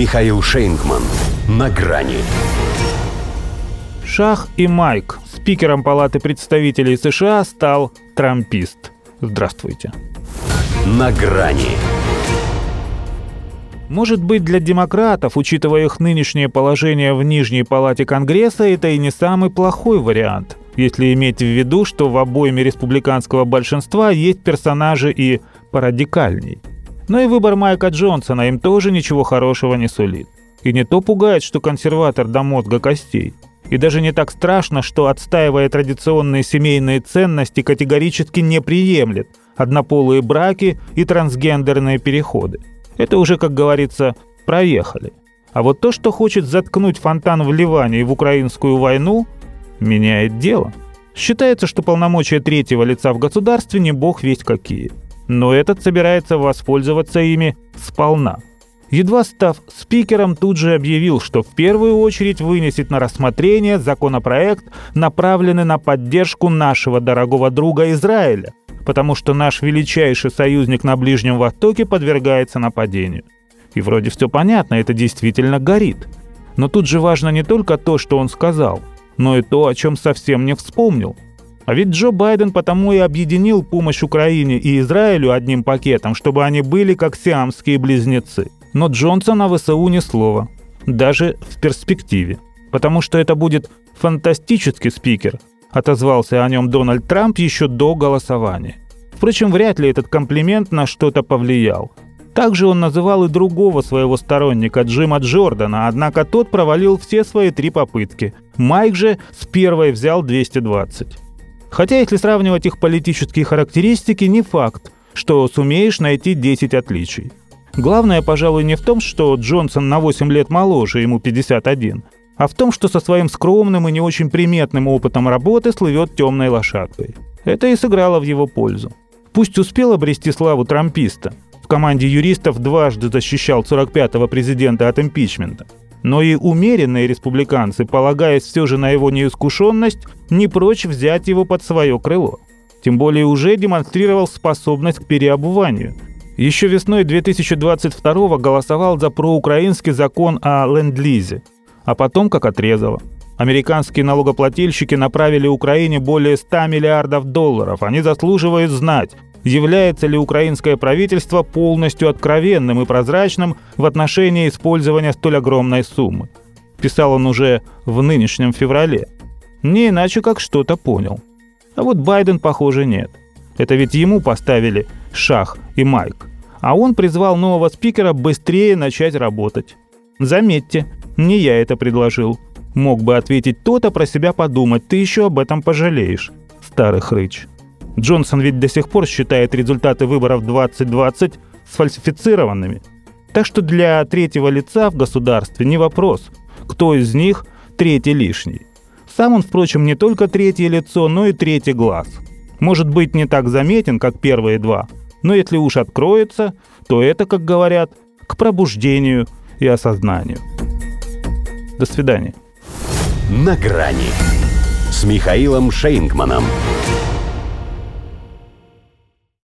Михаил Шейнгман. На грани. Шах и Майк. Спикером Палаты представителей США стал трампист. Здравствуйте. На грани. Может быть, для демократов, учитывая их нынешнее положение в Нижней Палате Конгресса, это и не самый плохой вариант, если иметь в виду, что в обойме республиканского большинства есть персонажи и порадикальней. Но и выбор Майка Джонсона им тоже ничего хорошего не сулит. И не то пугает, что консерватор до мозга костей. И даже не так страшно, что, отстаивая традиционные семейные ценности, категорически не приемлет однополые браки и трансгендерные переходы. Это уже, как говорится, проехали. А вот то, что хочет заткнуть фонтан вливания в украинскую войну, меняет дело. Считается, что полномочия третьего лица в государстве не бог весть какие. Но этот собирается воспользоваться ими сполна. Едва став спикером, тут же объявил, что в первую очередь вынесет на рассмотрение законопроект, направленный на поддержку нашего дорогого друга Израиля, потому что наш величайший союзник на Ближнем Востоке подвергается нападению. И вроде все понятно, это действительно горит. Но тут же важно не только то, что он сказал, но и то, о чем совсем не вспомнил. А ведь Джо Байден потому и объединил помощь Украине и Израилю одним пакетом, чтобы они были как сиамские близнецы. Но Джонсон о ВСУ ни слова, даже в перспективе. Потому что это будет фантастический спикер, отозвался о нем Дональд Трамп еще до голосования. Впрочем, вряд ли этот комплимент на что-то повлиял. Также он называл и другого своего сторонника Джима Джордана, однако тот провалил все свои три попытки. Майк же с первой взял 220. Хотя если сравнивать их политические характеристики, не факт, что сумеешь найти 10 отличий. Главное, пожалуй, не в том, что Джонсон на 8 лет моложе, ему 51, а в том, что со своим скромным и не очень приметным опытом работы слывет темной лошадкой. Это и сыграло в его пользу. Пусть успел обрести славу трамписта, в команде юристов дважды защищал 45-го президента от импичмента, но и умеренные республиканцы, полагаясь все же на его неискушенность, не прочь взять его под свое крыло. Тем более уже демонстрировал способность к переобуванию. Еще весной 2022 голосовал за проукраинский закон о ленд-лизе – а потом как отрезало. Американские налогоплательщики направили Украине более 100 миллиардов долларов. Они заслуживают знать, является ли украинское правительство полностью откровенным и прозрачным в отношении использования столь огромной суммы. Писал он уже в нынешнем феврале. Не иначе как что-то понял. А вот Байден, похоже, нет. Это ведь ему поставили Шах и Майк. А он призвал нового спикера быстрее начать работать. Заметьте, не я это предложил. Мог бы ответить тот, а про себя подумать, ты еще об этом пожалеешь. Старый хрыч. Джонсон ведь до сих пор считает результаты выборов 2020 сфальсифицированными. Так что для третьего лица в государстве не вопрос, кто из них третий лишний. Сам он, впрочем, не только третье лицо, но и третий глаз. Может быть не так заметен, как первые два, но если уж откроется, то это, как говорят, к пробуждению и осознанию. До свидания. На грани с Михаилом Шейнгманом.